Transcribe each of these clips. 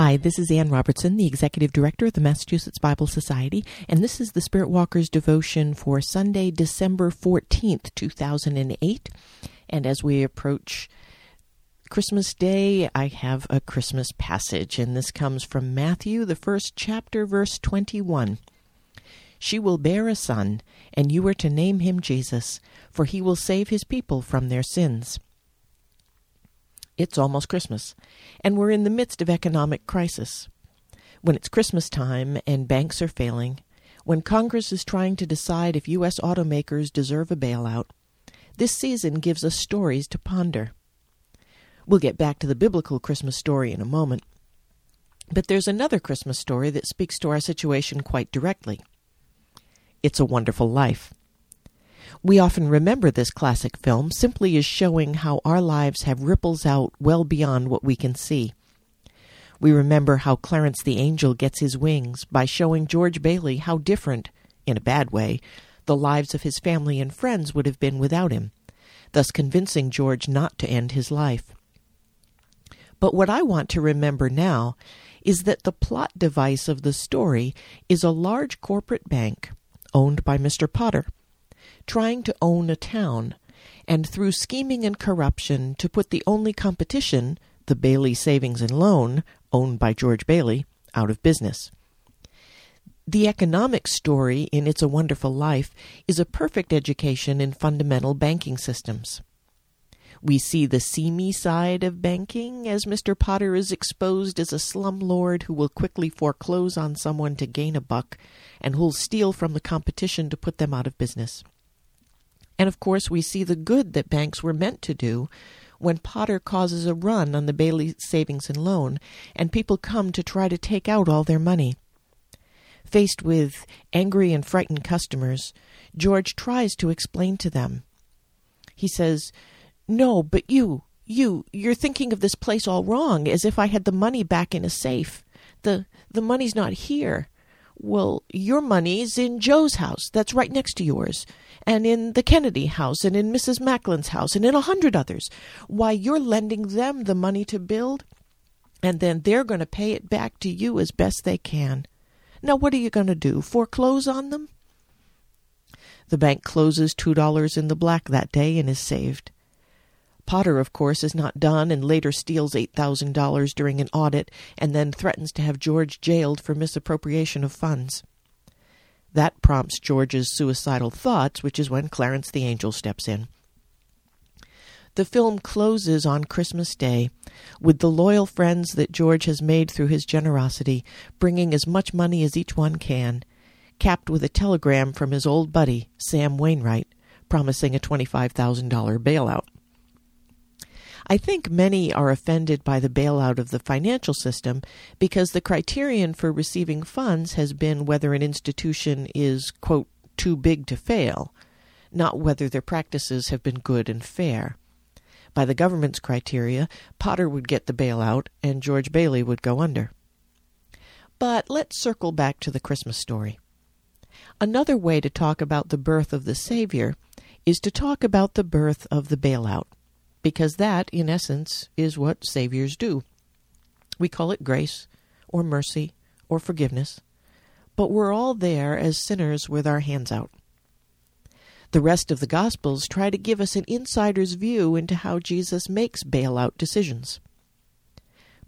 Hi, this is Ann Robertson, the Executive Director of the Massachusetts Bible Society, and this is the Spirit Walker's devotion for Sunday, December 14th, 2008. And as we approach Christmas Day, I have a Christmas passage, and this comes from Matthew, the first chapter, verse 21. She will bear a son, and you are to name him Jesus, for he will save his people from their sins. It's almost Christmas, and we're in the midst of economic crisis. When it's Christmas time and banks are failing, when Congress is trying to decide if U.S. automakers deserve a bailout, this season gives us stories to ponder. We'll get back to the biblical Christmas story in a moment. But there's another Christmas story that speaks to our situation quite directly. It's a Wonderful Life. We often remember this classic film simply as showing how our lives have ripples out well beyond what we can see. We remember how Clarence the Angel gets his wings by showing George Bailey how different, in a bad way, the lives of his family and friends would have been without him, thus convincing George not to end his life. But what I want to remember now is that the plot device of the story is a large corporate bank owned by Mr. Potter trying to own a town, and through scheming and corruption to put the only competition, the Bailey Savings and Loan, owned by George Bailey, out of business. The economic story in It's a Wonderful Life is a perfect education in fundamental banking systems. We see the seamy side of banking as Mr. Potter is exposed as a slumlord who will quickly foreclose on someone to gain a buck and who'll steal from the competition to put them out of business. And of course, we see the good that banks were meant to do when Potter causes a run on the Bailey Savings and Loan, and people come to try to take out all their money. Faced with angry and frightened customers, George tries to explain to them. He says, No, but you, you, you're thinking of this place all wrong, as if I had the money back in a safe. The the money's not here. Well, your money's in Joe's house. That's right next to yours and in the Kennedy house and in Mrs. Macklin's house and in a hundred others. Why, you're lending them the money to build, and then they're going to pay it back to you as best they can. Now, what are you going to do? Foreclose on them? The bank closes $2 in the black that day and is saved. Potter, of course, is not done and later steals $8,000 during an audit and then threatens to have George jailed for misappropriation of funds. That prompts George's suicidal thoughts, which is when Clarence the Angel steps in. The film closes on Christmas Day with the loyal friends that George has made through his generosity bringing as much money as each one can, capped with a telegram from his old buddy, Sam Wainwright, promising a $25,000 bailout. I think many are offended by the bailout of the financial system because the criterion for receiving funds has been whether an institution is, quote, too big to fail, not whether their practices have been good and fair. By the government's criteria, Potter would get the bailout and George Bailey would go under. But let's circle back to the Christmas story. Another way to talk about the birth of the Savior is to talk about the birth of the bailout because that, in essence, is what Saviors do. We call it grace, or mercy, or forgiveness, but we're all there as sinners with our hands out. The rest of the Gospels try to give us an insider's view into how Jesus makes bailout decisions.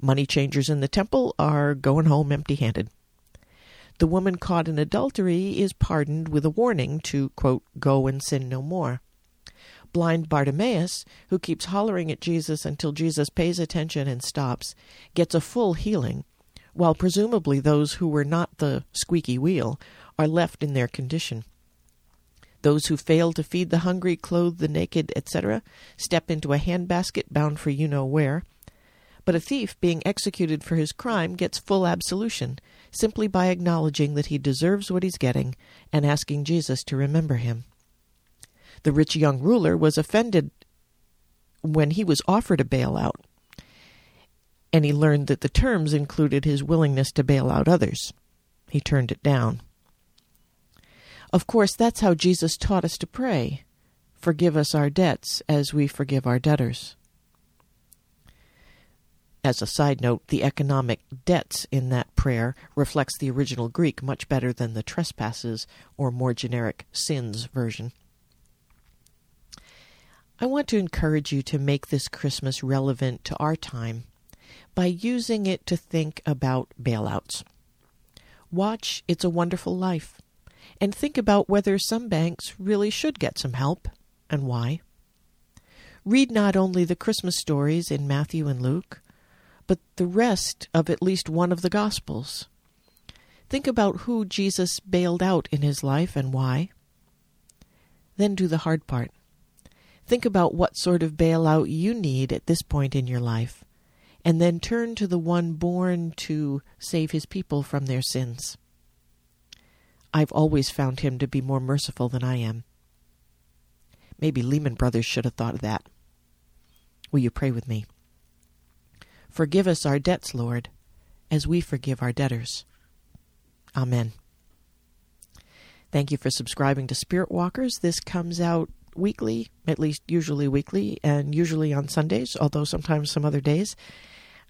Money changers in the temple are going home empty handed. The woman caught in adultery is pardoned with a warning to, quote, go and sin no more blind Bartimaeus, who keeps hollering at Jesus until Jesus pays attention and stops, gets a full healing, while presumably those who were not the squeaky wheel are left in their condition. Those who fail to feed the hungry, clothe the naked, etc., step into a handbasket bound for you know where. But a thief being executed for his crime gets full absolution simply by acknowledging that he deserves what he's getting and asking Jesus to remember him. The rich young ruler was offended when he was offered a bailout, and he learned that the terms included his willingness to bail out others. He turned it down. Of course, that's how Jesus taught us to pray Forgive us our debts as we forgive our debtors. As a side note, the economic debts in that prayer reflects the original Greek much better than the trespasses or more generic sins version. I want to encourage you to make this Christmas relevant to our time by using it to think about bailouts. Watch It's a Wonderful Life and think about whether some banks really should get some help and why. Read not only the Christmas stories in Matthew and Luke, but the rest of at least one of the Gospels. Think about who Jesus bailed out in his life and why. Then do the hard part. Think about what sort of bailout you need at this point in your life, and then turn to the one born to save his people from their sins. I've always found him to be more merciful than I am. Maybe Lehman Brothers should have thought of that. Will you pray with me? Forgive us our debts, Lord, as we forgive our debtors. Amen. Thank you for subscribing to Spirit Walkers. This comes out weekly, at least usually weekly, and usually on Sundays, although sometimes some other days.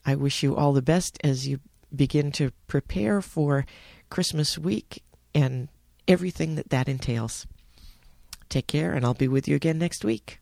I wish you all the best as you begin to prepare for Christmas week and everything that that entails. Take care, and I'll be with you again next week.